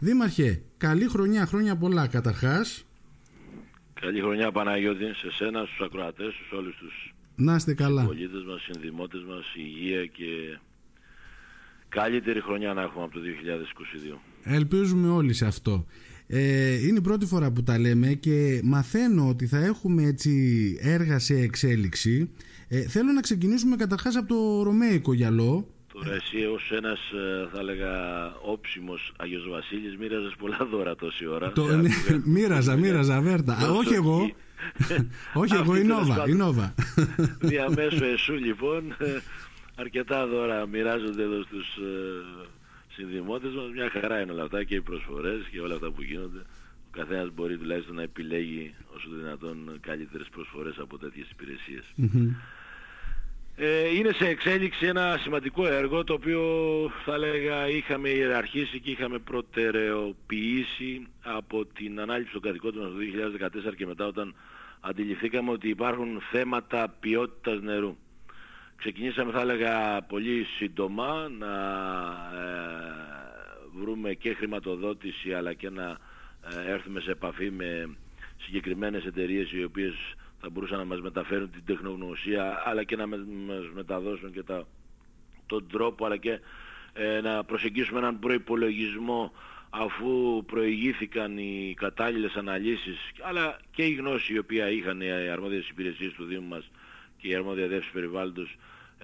Δήμαρχε, καλή χρονιά, χρόνια πολλά καταρχάς. Καλή χρονιά Παναγιώτη σε σένα, στους ακροατές, στους όλους τους να είστε καλά. πολίτες μας, συνδημότες μας, υγεία και καλύτερη χρονιά να έχουμε από το 2022. Ελπίζουμε όλοι σε αυτό. Ε, είναι η πρώτη φορά που τα λέμε και μαθαίνω ότι θα έχουμε έτσι έργα σε εξέλιξη. Ε, θέλω να ξεκινήσουμε καταρχάς από το Ρωμαϊκό γυαλό. Τώρα εσύ ως ένας ε, θα έλεγα όψιμος Αγιος Βασίλης μοίραζες πολλά δώρα τόση ώρα. Το, ναι, μοίραζα, μοίραζα Βέρτα. όχι εγώ. όχι εγώ, η Νόβα. Η Νόβα. Διαμέσου εσού λοιπόν αρκετά δώρα μοιράζονται εδώ στους συνδημότες μας μια χαρά είναι όλα αυτά και οι προσφορές και όλα αυτά που γίνονται. Ο καθένας μπορεί τουλάχιστον να επιλέγει όσο το δυνατόν καλύτερες προσφορές από τέτοιες Ε, είναι σε εξέλιξη ένα σημαντικό έργο το οποίο θα έλεγα είχαμε ιεραρχήσει και είχαμε προτεραιοποιήσει από την ανάληψη των κατοικότητων το 2014 και μετά όταν αντιληφθήκαμε ότι υπάρχουν θέματα ποιότητας νερού. Ξεκινήσαμε θα έλεγα πολύ σύντομα να ε, βρούμε και χρηματοδότηση αλλά και να ε, έρθουμε σε επαφή με συγκεκριμένες εταιρείες οι οποίες θα μπορούσαν να μας μεταφέρουν την τεχνογνωσία αλλά και να μας μεταδώσουν και τα, τον τρόπο αλλά και ε, να προσεγγίσουμε έναν προϋπολογισμό αφού προηγήθηκαν οι κατάλληλες αναλύσεις αλλά και η γνώση η οποία είχαν οι αρμόδιες υπηρεσίες του Δήμου μας και η αρμόδια διεύθυνση περιβάλλοντος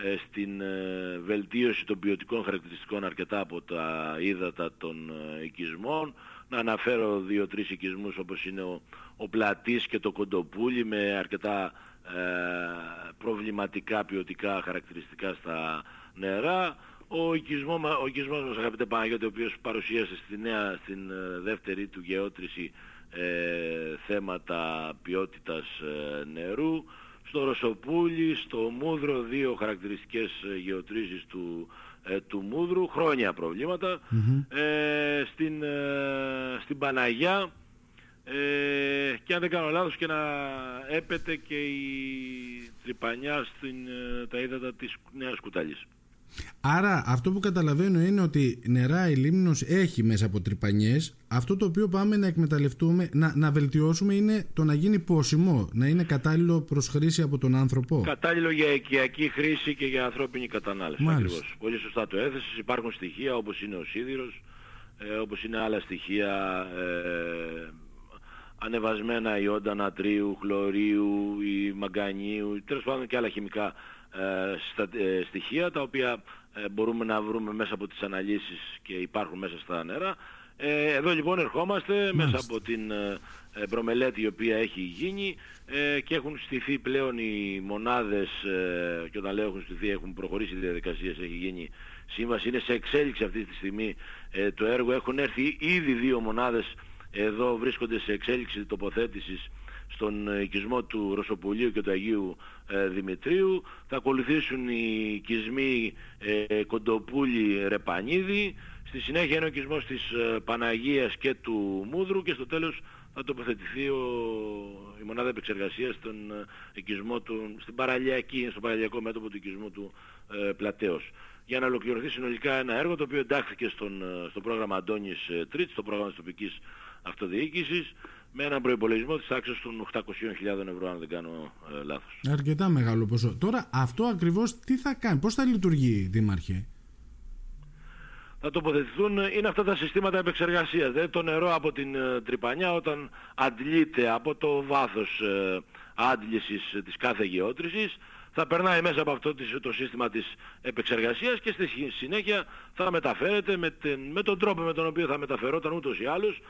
ε, στην ε, βελτίωση των ποιοτικών χαρακτηριστικών αρκετά από τα ύδατα των ε, οικισμών. Να αναφέρω δύο-τρεις οικισμούς όπως είναι ο, ο Πλατής και το Κοντοπούλι με αρκετά προβληματικά ποιοτικά χαρακτηριστικά στα νερά. Ο οικισμός, ο οικισμός μας αγαπητέ Παναγιώτη ο οποίος παρουσίασε στη νέα, στην δεύτερη του γεώτρηση θέματα ποιότητας νερού. Στο Ρωσοπούλι, στο Μούδρο, δύο χαρακτηριστικές ε, γεωτρήσεις του, ε, του Μούδρου, χρόνια ε, στην, ε, στην Παναγιά ε, και αν δεν κάνω λάθος και να έπεται και η τρυπανιά στην, τα ύδατα της Νέας Κουτάλης. Άρα αυτό που καταλαβαίνω είναι ότι νερά η Λίμνος έχει μέσα από τρυπανιές. Αυτό το οποίο πάμε να εκμεταλλευτούμε, να, να βελτιώσουμε είναι το να γίνει πόσιμο, να είναι κατάλληλο προς χρήση από τον άνθρωπο. Κατάλληλο για οικιακή χρήση και για ανθρώπινη κατανάλωση. Ακριβώς. Πολύ σωστά το έθεσες. Υπάρχουν στοιχεία όπως είναι ο σίδηρος, ε, όπως είναι άλλα στοιχεία ε, ανεβασμένα ιόντα νατρίου, χλωρίου ή μαγκανίου, τέλος πάντων και άλλα χημικά ε, ε, στοιχεία τα οποία ε, μπορούμε να βρούμε μέσα από τις αναλύσεις και υπάρχουν μέσα στα νερά. Εδώ λοιπόν ερχόμαστε μέσα από την προμελέτη η οποία έχει γίνει και έχουν στηθεί πλέον οι μονάδες και όταν λέω έχουν στηθεί έχουν προχωρήσει οι διαδικασίες, έχει γίνει σύμβαση, είναι σε εξέλιξη αυτή τη στιγμή το έργο, έχουν έρθει ήδη δύο μονάδες εδώ βρίσκονται σε εξέλιξη τοποθέτησης στον οικισμό του Ρωσοπολίου και του Αγίου ε, Δημητρίου. Θα ακολουθήσουν οι οικισμοί ε, Κοντοπούλη Ρεπανίδη. Στη συνέχεια είναι ο οικισμός της ε, Παναγίας και του Μούδρου και στο τέλος θα τοποθετηθεί ο, η μονάδα επεξεργασίας στον οικισμό του, στην παραλιακή, στο παραλιακό μέτωπο του οικισμού του ε, Πλατέως για να ολοκληρωθεί συνολικά ένα έργο το οποίο εντάχθηκε στον, στο πρόγραμμα Αντώνης Τρίτς, στο πρόγραμμα της τοπικής αυτοδιοίκησης με έναν προϋπολογισμό της τάξης των 800.000 ευρώ αν δεν κάνω ε, λάθος. Αρκετά μεγάλο ποσό. Τώρα αυτό ακριβώς τι θα κάνει, πώς θα λειτουργεί Δήμαρχε; Θα τοποθετηθούν, είναι αυτά τα συστήματα επεξεργασίας. Δηλαδή το νερό από την ε, τρυπανιά όταν αντλείται από το βάθος ε, άντλησης της κάθε γεώτρησης θα περνάει μέσα από αυτό το σύστημα της επεξεργασίας και στη συνέχεια θα μεταφέρεται με, με τον τρόπο με τον οποίο θα μεταφερόταν ούτως ή άλλως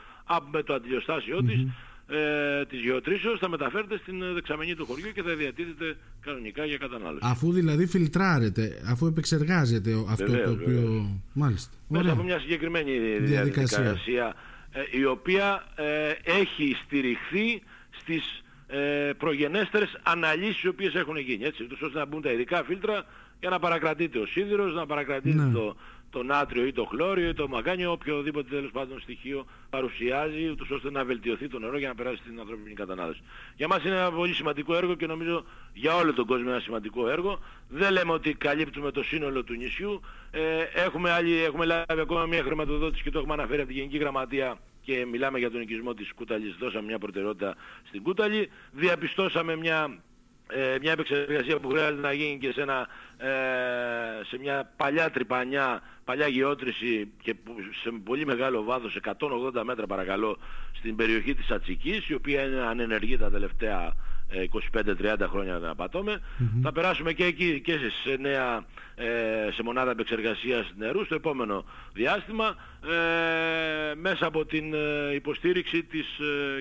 με το αντιλιοστάσιό mm-hmm. Της ε, της γεωτρήσεως θα μεταφέρεται στην δεξαμενή του χωριού και θα διατίθεται κανονικά για κατανάλωση. Αφού δηλαδή φιλτράρεται, αφού επεξεργάζεται αυτό το οποίο... Βεβαίως. Μάλιστα. Μέσα από μια συγκεκριμένη διαδικασία, ε, η οποία ε, έχει στηριχθεί στις ε, προγενέστερες αναλύσεις οι οποίες έχουν γίνει έτσι, ώστε να μπουν τα ειδικά φίλτρα για να παρακρατείται ο σίδηρος, να παρακρατείται ναι. το, το νάτριο ή το χλώριο ή το μαγκάνιο, οποιοδήποτε τέλος πάντων στοιχείο παρουσιάζει, ούτως ώστε να βελτιωθεί το νερό για να περάσει στην ανθρώπινη κατανάλωση. Για μας είναι ένα πολύ σημαντικό έργο και νομίζω για όλο τον κόσμο ένα σημαντικό έργο. Δεν λέμε ότι καλύπτουμε το σύνολο του νησιού. Ε, έχουμε, άλλη, έχουμε λάβει ακόμα μια χρηματοδότηση και το έχουμε αναφέρει από την Γενική Γραμματεία και μιλάμε για τον οικισμό της Κούταλης, δώσαμε μια προτεραιότητα στην Κούταλη, διαπιστώσαμε μια ε, μια επεξεργασία που χρειάζεται να γίνει και σε, ένα, ε, σε μια παλιά τρυπανιά, παλιά γεώτρηση και σε πολύ μεγάλο βάθος, 180 μέτρα παρακαλώ, στην περιοχή της Ατσικής, η οποία είναι ανενεργή τα τελευταία 25-30 ε, χρόνια δεν απατωμε Θα περάσουμε και εκεί και σε, νέα, ε, σε μονάδα επεξεργασίας νερού στο επόμενο διάστημα. Ε, μέσα από την υποστήριξη της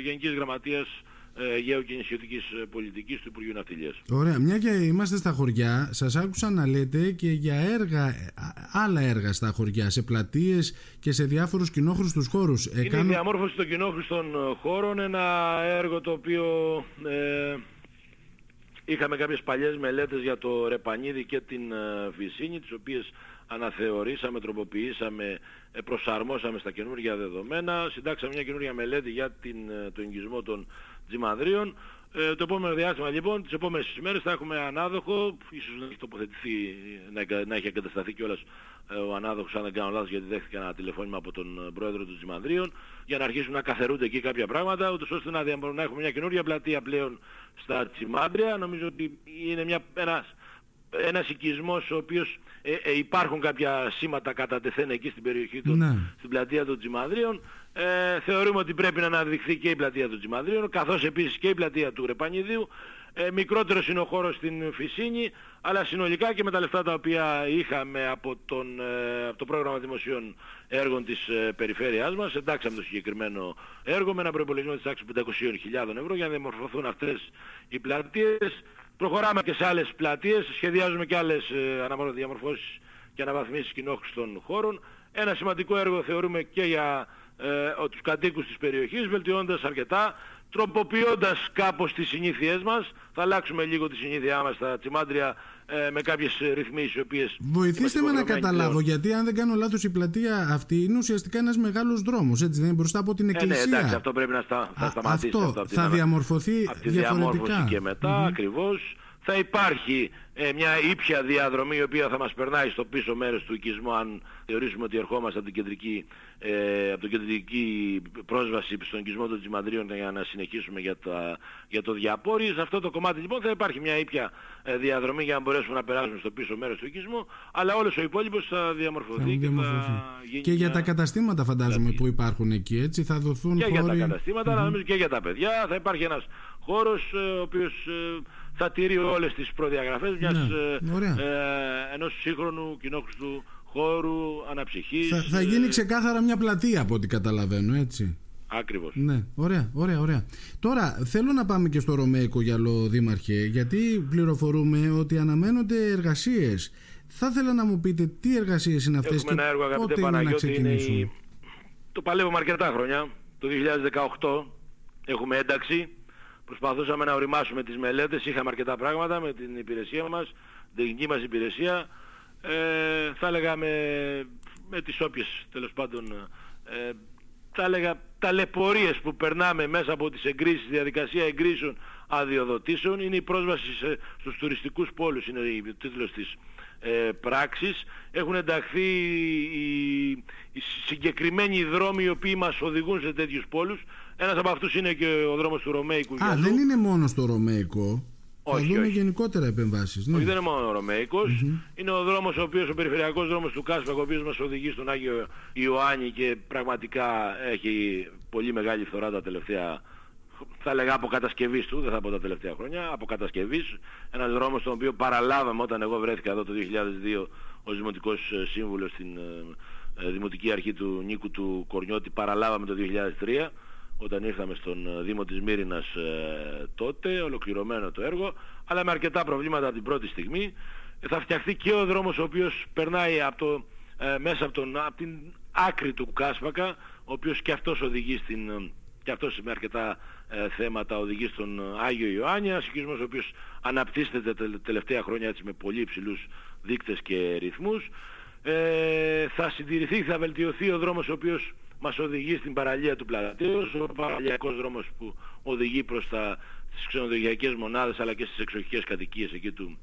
Γενικής Γραμματείας ε, γεωκινησιωτικής ε, πολιτικής του Υπουργείου Ναυτιλίας. Ωραία. Μια και είμαστε στα χωριά, σας άκουσα να λέτε και για έργα, ε, άλλα έργα στα χωριά, σε πλατείες και σε διάφορους κοινόχρηστους χώρους. Είναι η διαμόρφωση των κοινόχρηστων χώρων, ένα έργο το οποίο ε, είχαμε κάποιες παλιές μελέτες για το Ρεπανίδη και την Φυσίνη, τις οποίες αναθεωρήσαμε, τροποποιήσαμε, προσαρμόσαμε στα καινούργια δεδομένα, συντάξαμε μια καινούργια μελέτη για την, τον εγγυσμό των Τζιμανδρίων. Ε, το επόμενο διάστημα λοιπόν, τις επόμενες ημέρες θα έχουμε ανάδοχο, ίσως να έχει τοποθετηθεί, να, να έχει εγκατασταθεί κιόλας ε, ο ανάδοχος αν δεν κάνω λάθος γιατί δέχτηκε ένα τηλεφώνημα από τον ε, πρόεδρο του Τζιμανδρίων για να αρχίσουν να καθερούνται εκεί κάποια πράγματα ούτως ώστε να, να έχουμε μια καινούργια πλατεία πλέον στα Τσιμάντρια. Νομίζω ότι είναι μια, ένας, ένας οικισμός ο οποίος ε, ε, υπάρχουν κάποια σήματα κατά τεθέν εκεί στην περιοχή του, ναι. στην πλατεία των Τζιμανδρίων ε, θεωρούμε ότι πρέπει να αναδειχθεί και η πλατεία του Τζιμαδρίων, καθώς επίσης και η πλατεία του Ρεπανιδίου. Ε, μικρότερος είναι ο χώρος στην Φυσίνη, αλλά συνολικά και με τα λεφτά τα οποία είχαμε από, τον, ε, από το πρόγραμμα δημοσίων έργων της ε, περιφέρειάς μας, εντάξαμε το συγκεκριμένο έργο με ένα προϋπολογισμό της τάξης 500.000 ευρώ για να διαμορφωθούν αυτές οι πλατείες. Προχωράμε και σε άλλες πλατείες, σχεδιάζουμε και άλλες ε, διαμορφώσεις και αναβαθμίσεις κοινόχρηστων χώρων. Ένα σημαντικό έργο θεωρούμε και για ε, τους κατοίκους της περιοχής, βελτιώντας αρκετά, τροποποιώντας κάπως τις συνήθειές μας. Θα αλλάξουμε λίγο τη συνήθειά μας στα τσιμάντρια ε, με κάποιες ρυθμίσεις οι οποίες... Βοηθήστε με να καταλάβω, γιατί αν δεν κάνω λάθος η πλατεία αυτή είναι ουσιαστικά ένας μεγάλος δρόμος, έτσι δεν είναι μπροστά από την εκκλησία. Ε, ναι, εντάξει, αυτό πρέπει να, στα, θα σταματήσει. Αυτό, αυτό θα διαμορφωθεί από τη διαμόρφωση και μετά, mm-hmm. ακριβώς θα υπάρχει ε, μια ήπια διαδρομή η οποία θα μας περνάει στο πίσω μέρος του οικισμού αν θεωρήσουμε ότι ερχόμαστε από την κεντρική, ε, από την κεντρική πρόσβαση στον οικισμό των Τζιμαντρίων για να συνεχίσουμε για, τα, για το διαπόρι. Σε αυτό το κομμάτι λοιπόν θα υπάρχει μια ήπια ε, διαδρομή για να μπορέσουμε να περάσουμε στο πίσω μέρος του οικισμού αλλά όλος ο υπόλοιπος θα διαμορφωθεί, και θα γίνει Και για τα καταστήματα φαντάζομαι που υπάρχουν εκεί έτσι θα δοθούν Και για τα καταστήματα αλλά νομίζω και για τα παιδιά. Θα υπάρχει ένας χώρος ε, ο οποίος ε, θα τηρεί όλες τις προδιαγραφές μιας, ναι, ε, ε, ενός σύγχρονου κοινόχρηστου χώρου αναψυχής. Θα, θα γίνει ξεκάθαρα μια πλατεία από ό,τι καταλαβαίνω, έτσι. Ακριβώς. Ναι, ωραία, ωραία, ωραία. Τώρα θέλω να πάμε και στο Ρωμαϊκό γυαλό Δήμαρχε, γιατί πληροφορούμε ότι αναμένονται εργασίες. Θα ήθελα να μου πείτε τι εργασίες είναι αυτές Έχουμε και ένα έργο, αγαπητέ Παναγιώτη, είναι η... το παλεύουμε αρκετά χρόνια. Το 2018 έχουμε ένταξη Προσπαθούσαμε να οριμάσουμε τις μελέτες, είχαμε αρκετά πράγματα με την υπηρεσία μας, την δική μας υπηρεσία. Ε, θα έλεγα με, με τις όποιες τέλος πάντων ε, θα έλεγα ταλαιπωρίες που περνάμε μέσα από τις εγκρίσεις, διαδικασία εγκρίσεων αδειοδοτήσεων είναι η πρόσβαση σε, στους τουριστικούς πόλους, είναι ο τίτλος της ε, πράξης. Έχουν ενταχθεί οι, οι συγκεκριμένοι δρόμοι οι οποίοι μας οδηγούν σε τέτοιους πόλους ένας από αυτούς είναι και ο δρόμος του Ρωμαϊκού. Α, δεν είναι μόνος στο Ρωμαϊκό. Όχι, Θα δούμε όχι. γενικότερα επεμβάσεις. Ναι. Όχι, δεν είναι μόνο ο ρωμαικος Είναι ο δρόμος ο οποίος, ο περιφερειακός δρόμος του Κάσπακ, ο οποίος μας οδηγεί στον Άγιο Ιωάννη και πραγματικά έχει πολύ μεγάλη φθορά τα τελευταία θα έλεγα από κατασκευής του, δεν θα πω τα τελευταία χρόνια, από κατασκευής, ένας δρόμος τον οποίο παραλάβαμε όταν εγώ βρέθηκα εδώ το 2002 ως Δημοτικός ε, Σύμβουλος στην ε, ε, Δημοτική Αρχή του Νίκου του Κορνιώτη, παραλάβαμε το 2003 όταν ήρθαμε στον ε, Δήμο της Μύρινας ε, τότε, ολοκληρωμένο το έργο, αλλά με αρκετά προβλήματα από την πρώτη στιγμή. Ε, θα φτιαχτεί και ο δρόμος ο οποίος περνάει από το, μέσα από, τον, από την άκρη του Κάσπακα, ο οποίος και αυτός οδηγεί στην, και αυτός με αρκετά θέματα οδηγεί στον Άγιο Ιωάννη, ένας οικισμός ο οποίος αναπτύσσεται τα τελευταία χρόνια έτσι με πολύ υψηλούς δείκτες και ρυθμούς. ε, θα συντηρηθεί, θα βελτιωθεί ο δρόμος ο οποίος μας οδηγεί στην παραλία του Πλατέως, ο παραλιακός δρόμος που οδηγεί προς τα, τις ξενοδοχειακές μονάδες αλλά και στις εξοχικές κατοικίες εκεί του,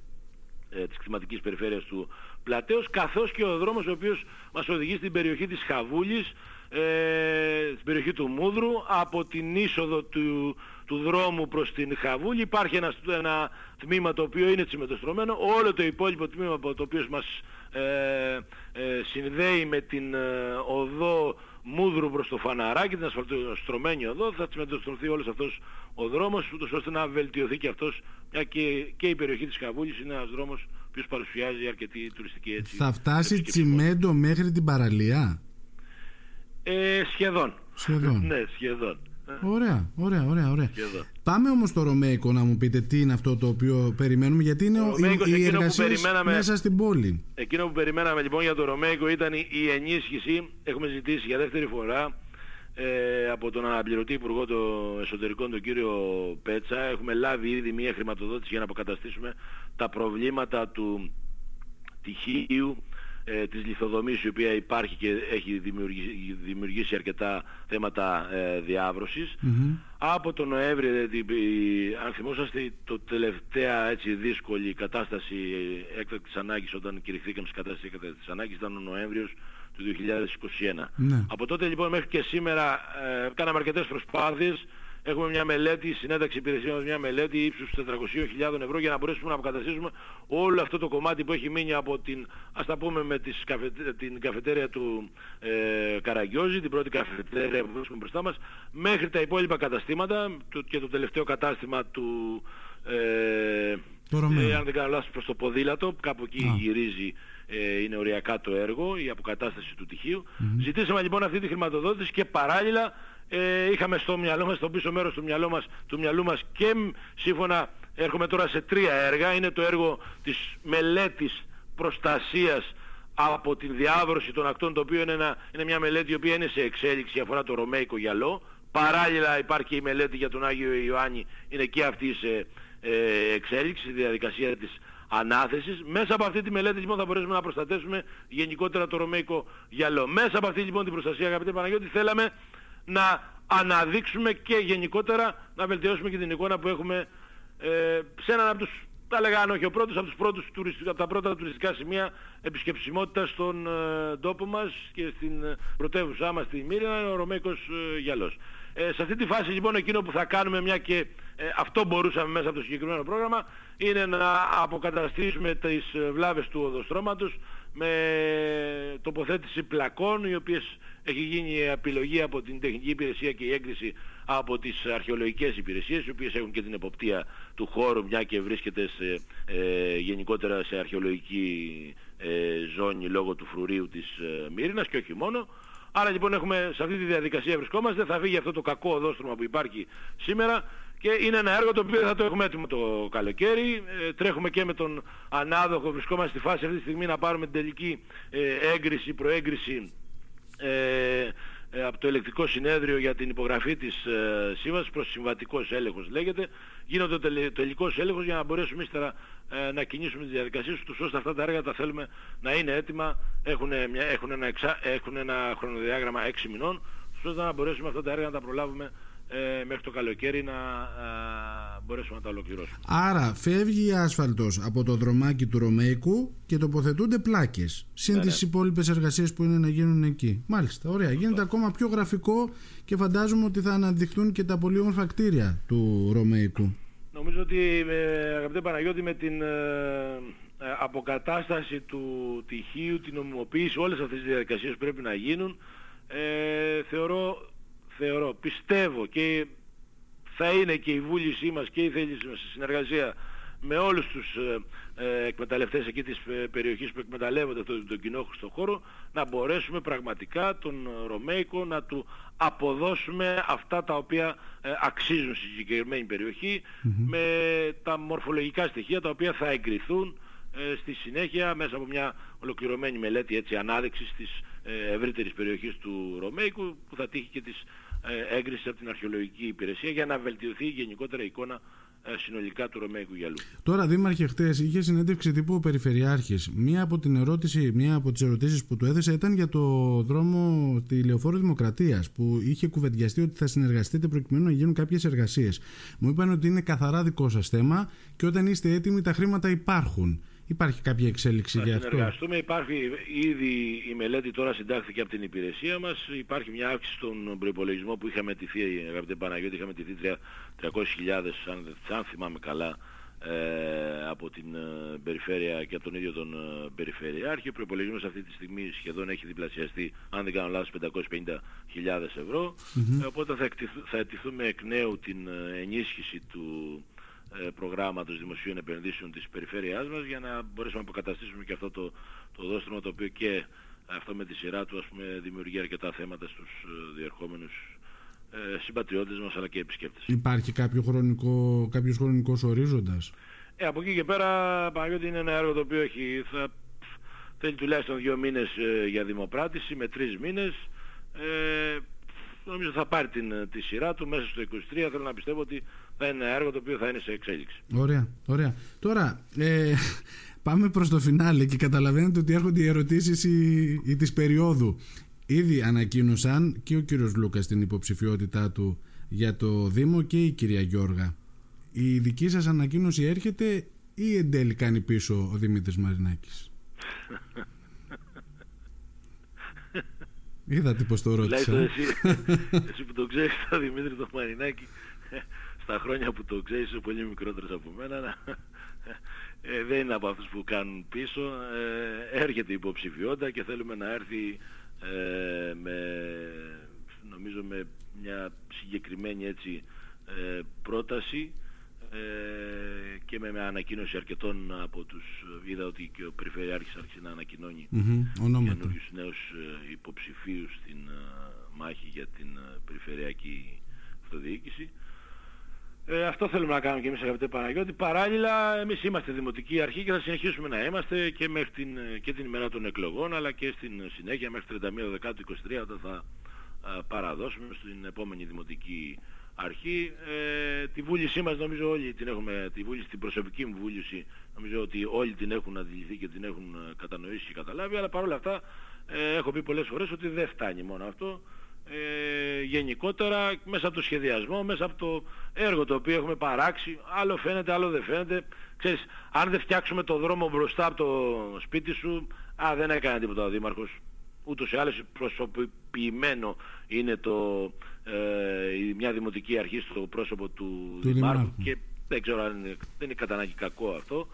ε, της κλιματικής περιφέρειας του Πλατέως καθώς και ο δρόμος ο οποίος μας οδηγεί στην περιοχή της Χαβούλης ε, στην περιοχή του Μούδρου από την είσοδο του, του δρόμου προς την Χαβούλη. Υπάρχει ένας, ένα τμήμα το οποίο είναι τσιμετοστρωμένο. Όλο το υπόλοιπο τμήμα το οποίο μας ε, ε, συνδέει με την ε, οδό Μούδρου προς το Φαναράκι, την ασφαλτοστρωμένη οδό, θα τσιμετοστρωθεί όλος αυτός ο δρόμος, ούτως ώστε να βελτιωθεί και αυτός, μια και, και η περιοχή της Χαβούλης είναι ένας δρόμος που παρουσιάζει αρκετή τουριστική έτσι. Θα φτάσει τσιμέντο μέχρι την παραλία; Ε, σχεδόν. Σχεδόν. ναι, σχεδόν. Ωραία, ωραία, ωραία. ωραία. Πάμε όμως στο Ρωμαϊκό να μου πείτε τι είναι αυτό το οποίο περιμένουμε, γιατί είναι ο, οι εργασίε μέσα στην πόλη. Εκείνο που περιμέναμε λοιπόν για το Ρωμαϊκό ήταν η ενίσχυση. Έχουμε ζητήσει για δεύτερη φορά ε, από τον αναπληρωτή Υπουργό των Εσωτερικών, τον κύριο Πέτσα. Έχουμε λάβει ήδη μια χρηματοδότηση για να αποκαταστήσουμε τα προβλήματα του τυχείου ε, της λιθοδομής η οποία υπάρχει και έχει δημιουργήσει, δημιουργήσει αρκετά θέματα ε, διάβρωσης. Από τον Νοέμβριο, δηλαδή, αν θυμόσαστε, το τελευταία έτσι δύσκολη κατάσταση έκτακτης ανάγκης όταν κηρυχθήκαμε στην κατάσταση έκτακτης ανάγκης ήταν ο Νοέμβριος του 2021. Ναι. Από τότε λοιπόν μέχρι και σήμερα ε, κάναμε αρκετές προσπάθειες Έχουμε μια μελέτη, συνένταξη υπηρεσιών, μια μελέτη ύψους 400.000 ευρώ για να μπορέσουμε να αποκαταστήσουμε όλο αυτό το κομμάτι που έχει μείνει από την, ας τα πούμε με τις την καφετέρια του ε, Καραγκιόζη, την πρώτη καφετέρια που βρίσκουμε μπροστά μας, μέχρι τα υπόλοιπα καταστήματα και το τελευταίο κατάστημα του... Ε, ε, αν δεν κάνω λάθος προς το ποδήλατο, κάπου εκεί γυρίζει ε, είναι οριακά το έργο, η αποκατάσταση του τυχείου. Ζητήσαμε λοιπόν αυτή τη χρηματοδότηση και παράλληλα ε, είχαμε στο μυαλό μας, στο πίσω μέρος του μυαλού μας, του μυαλού μας και σύμφωνα, έρχομαι τώρα σε τρία έργα, είναι το έργο της μελέτης προστασίας από την διάβρωση των ακτών, το οποίο είναι, ένα, είναι μια μελέτη η οποία είναι σε εξέλιξη, αφορά το Ρωμαϊκό γυαλό. Παράλληλα υπάρχει η μελέτη για τον Άγιο Ιωάννη, είναι και αυτή σε ε, εξέλιξη, η διαδικασία της ανάθεσης. Μέσα από αυτή τη μελέτη λοιπόν θα μπορέσουμε να προστατεύσουμε γενικότερα το Ρωμαϊκό γυαλό. Μέσα από αυτή λοιπόν την προστασία αγαπητέ Παναγιώτη θέλαμε να αναδείξουμε και γενικότερα να βελτιώσουμε και την εικόνα που έχουμε ε, σε έναν από τους, τα λέγανε όχι ο πρώτος, από, τους πρώτους, από τα πρώτα τουριστικά σημεία επισκεψιμότητας στον ε, τόπο μας και στην ε, πρωτεύουσά μας στη Μύρινα είναι ο Ρωμαϊκός ε, Γυαλός. Ε, σε αυτή τη φάση λοιπόν εκείνο που θα κάνουμε μια και αυτό μπορούσαμε μέσα από το συγκεκριμένο πρόγραμμα είναι να αποκαταστήσουμε τις βλάβες του οδοστρώματος με τοποθέτηση πλακών οι οποίες έχει γίνει η επιλογή από την τεχνική υπηρεσία και η έγκριση από τις αρχαιολογικές υπηρεσίες οι οποίες έχουν και την εποπτεία του χώρου μια και βρίσκεται σε, ε, γενικότερα σε αρχαιολογική ε, ζώνη λόγω του φρουρίου της ε, Μύρινας και όχι μόνο. Άρα λοιπόν έχουμε σε αυτή τη διαδικασία βρισκόμαστε, θα φύγει αυτό το κακό οδόστρωμα που υπάρχει σήμερα και είναι ένα έργο το οποίο θα το έχουμε έτοιμο το καλοκαίρι. Ε, τρέχουμε και με τον ανάδοχο, βρισκόμαστε στη φάση αυτή τη στιγμή να πάρουμε την τελική ε, έγκριση, προέγκριση ε, ε, από το ελεκτικό συνέδριο για την υπογραφή της ε, σύμβασης προς συμβατικός έλεγχος λέγεται. Γίνεται ο τελικός έλεγχος για να μπορέσουμε ύστερα ε, να κινήσουμε τις διαδικασίες τους ώστε αυτά τα έργα τα θέλουμε να είναι έτοιμα. Έχουν, μια, έχουν, ένα, εξά, έχουν ένα χρονοδιάγραμμα 6 μηνών ώστε να μπορέσουμε αυτά τα έργα να τα προλάβουμε ε, μέχρι το καλοκαίρι να ε, μπορέσουμε να τα ολοκληρώσουμε. Άρα φεύγει η άσφαλτος από το δρομάκι του Ρωμαϊκού και τοποθετούνται πλάκες συν ναι, τις ναι. υπόλοιπες εργασίες που είναι να γίνουν εκεί. Μάλιστα, ωραία. Γίνεται ακόμα πιο γραφικό και φαντάζομαι ότι θα αναδειχθούν και τα πολύ όμορφα κτίρια του Ρωμαϊκού. Νομίζω ότι ε, αγαπητέ Παναγιώτη με την ε, ε, αποκατάσταση του τυχείου, την νομιμοποίηση, όλες αυτές τις διαδικασίες που πρέπει να γίνουν ε, θεωρώ θεωρώ, πιστεύω και θα είναι και η βούλησή μας και η θέλησή μας στη συνεργασία με όλους τους ε, ε, εκμεταλλευτές εκεί της ε, περιοχής που εκμεταλλεύονται αυτό τον κοινό στο χώρο να μπορέσουμε πραγματικά τον Ρωμαϊκό να του αποδώσουμε αυτά τα οποία αξίζουν στη συγκεκριμένη με τα μορφολογικά στοιχεία τα οποία θα εγκριθούν στη συνέχεια μέσα από μια ολοκληρωμένη μελέτη έτσι ανάδειξης της ευρύτερης περιοχής του Ρωμαϊκού που θα τύχει και της ε, έγκριση από την αρχαιολογική υπηρεσία για να βελτιωθεί η γενικότερα εικόνα ε, συνολικά του Ρωμαϊκού γυαλού. Τώρα, Δήμαρχε, χτε είχε συνέντευξη τύπου ο Περιφερειάρχης. Μία από, την ερώτηση, μία από τις ερωτήσεις που του έθεσε ήταν για το δρόμο τη Λεωφόρου Δημοκρατίας, που είχε κουβεντιαστεί ότι θα συνεργαστείτε προκειμένου να γίνουν κάποιες εργασίες. Μου είπαν ότι είναι καθαρά δικό σας θέμα και όταν είστε έτοιμοι τα χρήματα υπάρχουν. Υπάρχει κάποια εξέλιξη για αυτό; Θα συνεργαστούμε. Υπάρχει ήδη η μελέτη τώρα συντάχθηκε από την υπηρεσία μας. Υπάρχει μια αύξηση στον προπολογισμό που είχαμε τηθεί, αγαπητέ Παναγιώτη, είχαμε τηθεί 300.000, αν, αν θυμάμαι καλά, ε, από την ε, περιφέρεια και από τον ίδιο τον ε, περιφερειάρχη. Ο προπολογισμός αυτή τη στιγμή σχεδόν έχει διπλασιαστεί, αν δεν κάνω λάθος, 550.000 ευρώ. Mm-hmm. οπότε θα, θα εκτιθούμε εκ νέου την ενίσχυση του ε, προγράμματος δημοσίων επενδύσεων της περιφέρειάς μας για να μπορέσουμε να αποκαταστήσουμε και αυτό το, το δόστρωμα το οποίο και αυτό με τη σειρά του ας πούμε, δημιουργεί αρκετά θέματα στους ε, διερχόμενους ε, συμπατριώτες μας αλλά και επισκέπτες. Υπάρχει κάποιο χρονικό, κάποιος χρονικός ορίζοντας; Ε, από εκεί και πέρα Παναγιώτη είναι ένα έργο το οποίο έχει, θα, θέλει τουλάχιστον δύο μήνες ε, για δημοπράτηση με τρεις μήνες. Ε, νομίζω θα πάρει την, τη σειρά του μέσα στο 23 θέλω να πιστεύω ότι θα είναι ένα έργο το οποίο θα είναι σε εξέλιξη. Ωραία, ωραία. Τώρα, ε, πάμε προς το φινάλε και καταλαβαίνετε ότι έρχονται οι ερωτήσεις η, η της περίοδου. Ήδη ανακοίνωσαν και ο κύριος Λούκας την υποψηφιότητά του για το Δήμο και η κυρία Γιώργα. Η δική σας ανακοίνωση έρχεται ή εν τέλει κάνει πίσω ο Δημήτρης Μαρινάκης; Είδατε πως το ρώτησα. εσύ, εσύ που το ξέρεις το Δημήτρη το Μαρινάκη στα χρόνια που το ξέρεις είσαι πολύ μικρότερος από μένα ε, δεν είναι από αυτούς που κάνουν πίσω. Ε, έρχεται η υποψηφιότητα και θέλουμε να έρθει ε, με νομίζω με μια συγκεκριμένη έτσι ε, πρόταση ε, και με, με ανακοίνωση αρκετών από τους είδα ότι και ο Περιφερειάρχης άρχισε να ανακοινώνει mm-hmm, καινούριους νέους υποψηφίους στην μάχη για την περιφερειακή αυτοδιοίκηση ε, αυτό θέλουμε να κάνουμε και εμείς αγαπητέ Παναγιώτη. Παράλληλα εμείς είμαστε δημοτική αρχή και θα συνεχίσουμε να είμαστε και μέχρι την, και την ημέρα των εκλογών αλλά και στην συνέχεια μέχρι 31 Δεκάτου 23 όταν θα α, παραδώσουμε στην επόμενη δημοτική αρχή. Ε, τη βούλησή μας νομίζω όλοι την έχουμε, τη βούληση, την προσωπική μου βούληση νομίζω ότι όλοι την έχουν αντιληφθεί και την έχουν κατανοήσει και καταλάβει αλλά παρόλα αυτά ε, έχω πει πολλές φορές ότι δεν φτάνει μόνο αυτό ε, γενικότερα μέσα από το σχεδιασμό, μέσα από το έργο το οποίο έχουμε παράξει, άλλο φαίνεται, άλλο δεν φαίνεται. Ξέρεις, αν δεν φτιάξουμε το δρόμο μπροστά από το σπίτι σου, α, δεν έκανε τίποτα ο Δήμαρχος. Ούτως ή άλλως προσωποποιημένο είναι το, ε, μια δημοτική αρχή στο πρόσωπο του, του Δημάρχου και δεν ξέρω αν είναι, δεν είναι κατά κακό αυτό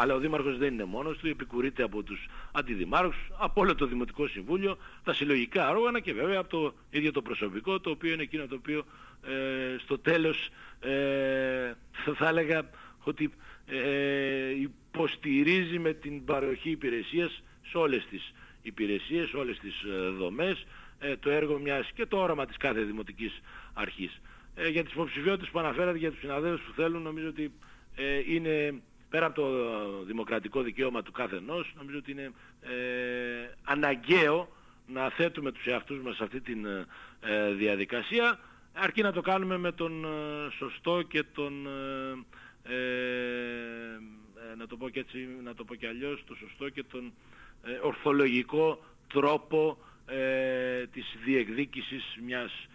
αλλά ο Δήμαρχος δεν είναι μόνος του, επικουρείται από τους αντιδημάρχους, από όλο το Δημοτικό Συμβούλιο, τα συλλογικά όργανα και βέβαια από το ίδιο το προσωπικό, το οποίο είναι εκείνο το οποίο ε, στο τέλος ε, θα έλεγα ότι ε, υποστηρίζει με την παροχή υπηρεσίας σε όλες τις υπηρεσίες, σε όλες τις ε, δομές, ε, το έργο μιας και το όραμα της κάθε δημοτικής αρχής. για τις υποψηφιότητες που αναφέρατε για τους συναδέλφους που θέλουν, νομίζω ότι είναι πέρα από το δημοκρατικό δικαίωμα του κάθε ενός, νομίζω ότι είναι ε, αναγκαίο να θέτουμε τους εαυτούς μας σε αυτή τη ε, διαδικασία, αρκεί να το κάνουμε με τον ε, σωστό και τον, ε, να το πω και έτσι, να το πω και αλλιώς, το σωστό και τον ορθολογικό τρόπο της διεκδίκησης μιας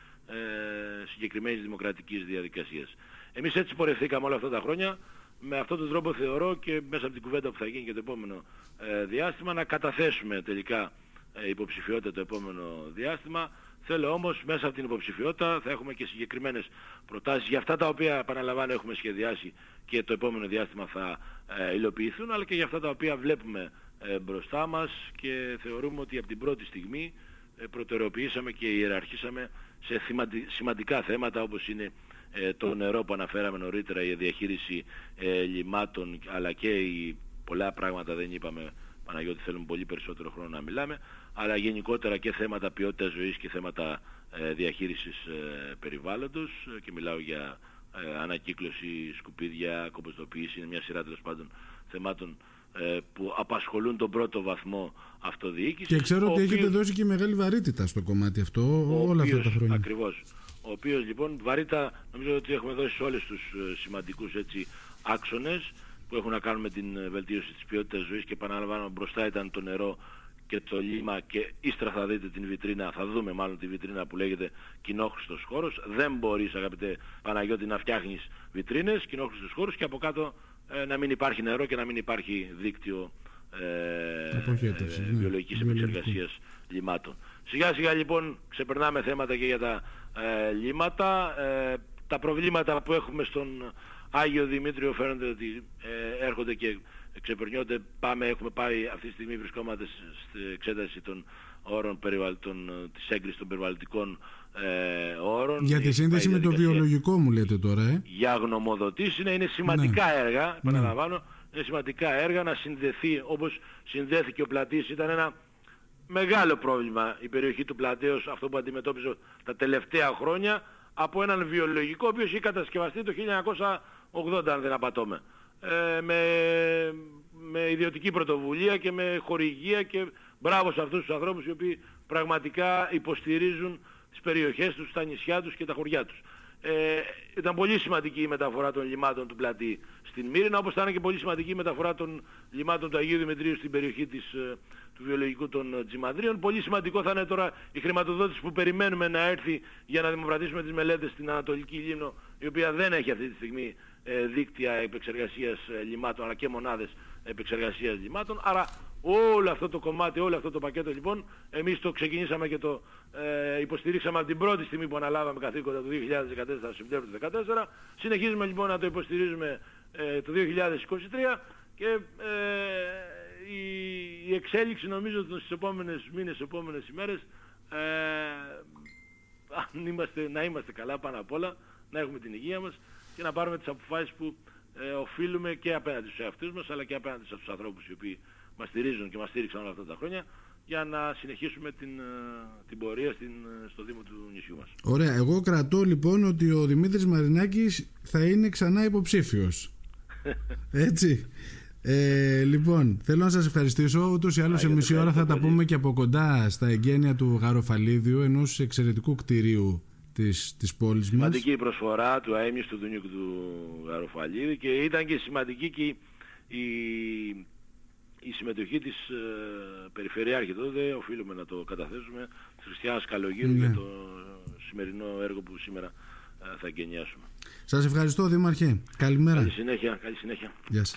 συγκεκριμένης δημοκρατικής διαδικασίας. Εμείς έτσι πορευθήκαμε όλα αυτά τα χρόνια, με αυτόν τον τρόπο θεωρώ και μέσα από την κουβέντα που θα γίνει και το επόμενο ε, διάστημα να καταθέσουμε τελικά ε, υποψηφιότητα το επόμενο διάστημα. Θέλω όμως μέσα από την υποψηφιότητα θα έχουμε και συγκεκριμένες προτάσεις για αυτά τα οποία επαναλαμβάνω έχουμε σχεδιάσει και το επόμενο διάστημα θα ε, υλοποιηθούν αλλά και για αυτά τα οποία βλέπουμε ε, μπροστά μας και θεωρούμε ότι από την πρώτη στιγμή προτεραιοποιήσαμε και ιεραρχήσαμε σε σημαντικά θέματα όπως είναι ε, το νερό που αναφέραμε νωρίτερα, η διαχείριση ε, λιμάτων αλλά και οι πολλά πράγματα δεν είπαμε Παναγιώτη θέλουμε πολύ περισσότερο χρόνο να μιλάμε αλλά γενικότερα και θέματα ποιότητας ζωής και θέματα ε, διαχείρισης ε, περιβάλλοντος ε, και μιλάω για ανακύκλωση, σκουπίδια, κομποστοποίηση είναι μια σειρά τέλος πάντων θεμάτων που απασχολούν τον πρώτο βαθμό αυτοδιοίκησης. Και ξέρω ότι έχετε δώσει και μεγάλη βαρύτητα στο κομμάτι αυτό όλα αυτά τα χρόνια. Ακριβώς ο οποίος λοιπόν βαρύτα νομίζω ότι έχουμε δώσει σε όλες τους ε, σημαντικούς έτσι, άξονες που έχουν να κάνουν με την ε, βελτίωση της ποιότητας ζωής και επαναλαμβάνω μπροστά ήταν το νερό και το λίμα και ύστερα θα δείτε την βιτρίνα, θα δούμε μάλλον τη βιτρίνα που λέγεται κοινόχρηστος χώρος. Δεν μπορείς αγαπητέ Παναγιώτη να φτιάχνεις βιτρίνες, κοινόχρηστος χώρος και από κάτω ε, να μην υπάρχει νερό και να μην υπάρχει δίκτυο ε, ε, ναι. βιολογικής επεξεργασίας λιμάτων. Σιγά σιγά λοιπόν ξεπερνάμε θέματα και για τα ε, λίματα. Ε, τα προβλήματα που έχουμε στον Άγιο Δημήτριο φαίνονται ότι ε, έρχονται και ξεπερνιόνται. Πάμε, έχουμε πάει αυτή τη στιγμή βρισκόμαστε στην εξέταση των όρων των, της έγκρισης των περιβαλλοντικών ε, όρων. Για τη σύνδεση με το βιολογικό μου λέτε τώρα, ε. Για γνωμοδοτήσεις είναι, είναι σημαντικά ναι. έργα, ναι. επαναλαμβάνω, είναι σημαντικά έργα να συνδεθεί όπως συνδέθηκε ο Πλατής. Ήταν ένα μεγάλο πρόβλημα η περιοχή του Πλατέως, αυτό που αντιμετώπιζε τα τελευταία χρόνια, από έναν βιολογικό, ο οποίος είχε κατασκευαστεί το 1980, αν δεν απατώμε. Ε, με, με ιδιωτική πρωτοβουλία και με χορηγία και μπράβο σε αυτούς τους ανθρώπους οι οποίοι πραγματικά υποστηρίζουν τις περιοχές τους, τα νησιά τους και τα χωριά τους. Ε, ήταν πολύ σημαντική η μεταφορά των λιμάτων του Πλατή στην Μύρινα, όπως ήταν και πολύ σημαντική η μεταφορά των λιμάτων του Αγίου Δημητρίου στην περιοχή της, ε, του βιολογικού των ε, Τζιμανδρίων. Πολύ σημαντικό θα είναι τώρα η χρηματοδότηση που περιμένουμε να έρθει για να δημοκρατήσουμε τις μελέτες στην Ανατολική Λίμνο, η οποία δεν έχει αυτή τη στιγμή ε, δίκτυα επεξεργασίας λιμάτων, αλλά και μονάδες επεξεργασίας λιμάτων. Άρα όλο αυτό το κομμάτι, όλο αυτό το πακέτο λοιπόν, εμείς το ξεκινήσαμε και το ε, υποστηρίξαμε από την πρώτη στιγμή που αναλάβαμε καθήκοντα του 2014, το Σεπτέμβριο του 2014. Συνεχίζουμε λοιπόν να το υποστηρίζουμε ε, το 2023 και ε, η, η, εξέλιξη νομίζω στις επόμενες μήνες, στις επόμενες ημέρες ε, αν είμαστε, να είμαστε καλά πάνω απ' όλα, να έχουμε την υγεία μας και να πάρουμε τις αποφάσεις που ε, οφείλουμε και απέναντι στους εαυτούς μας αλλά και απέναντι στους ανθρώπους οι οποίοι μας στηρίζουν και μας στήριξαν όλα αυτά τα χρόνια για να συνεχίσουμε την, ε, την πορεία στην, ε, στο Δήμο του νησιού μας. Ωραία. Εγώ κρατώ λοιπόν ότι ο Δημήτρης Μαρινάκης θα είναι ξανά υποψήφιος. Έτσι. Ε, λοιπόν, θέλω να σας ευχαριστήσω. Ούτως ή άλλως σε μισή ώρα θα τα πούμε και από κοντά στα εγγένεια του Γαροφαλίδιου, ενός εξαιρετικού κτηρίου της, της πόλης μας. Σημαντική προσφορά του αέμιου του Δουνιούκου του Γαροφαλίδη και ήταν και σημαντική και η, η συμμετοχή της ε, Περιφερειάρχη τότε, οφείλουμε να το καταθέσουμε, της Χριστιανάς Καλογύρου ναι. για το σημερινό έργο που σήμερα ε, θα εγκαινιάσουμε. Σας ευχαριστώ Δήμαρχε. Καλημέρα. Καλή συνέχεια. Καλή συνέχεια. Γεια σας.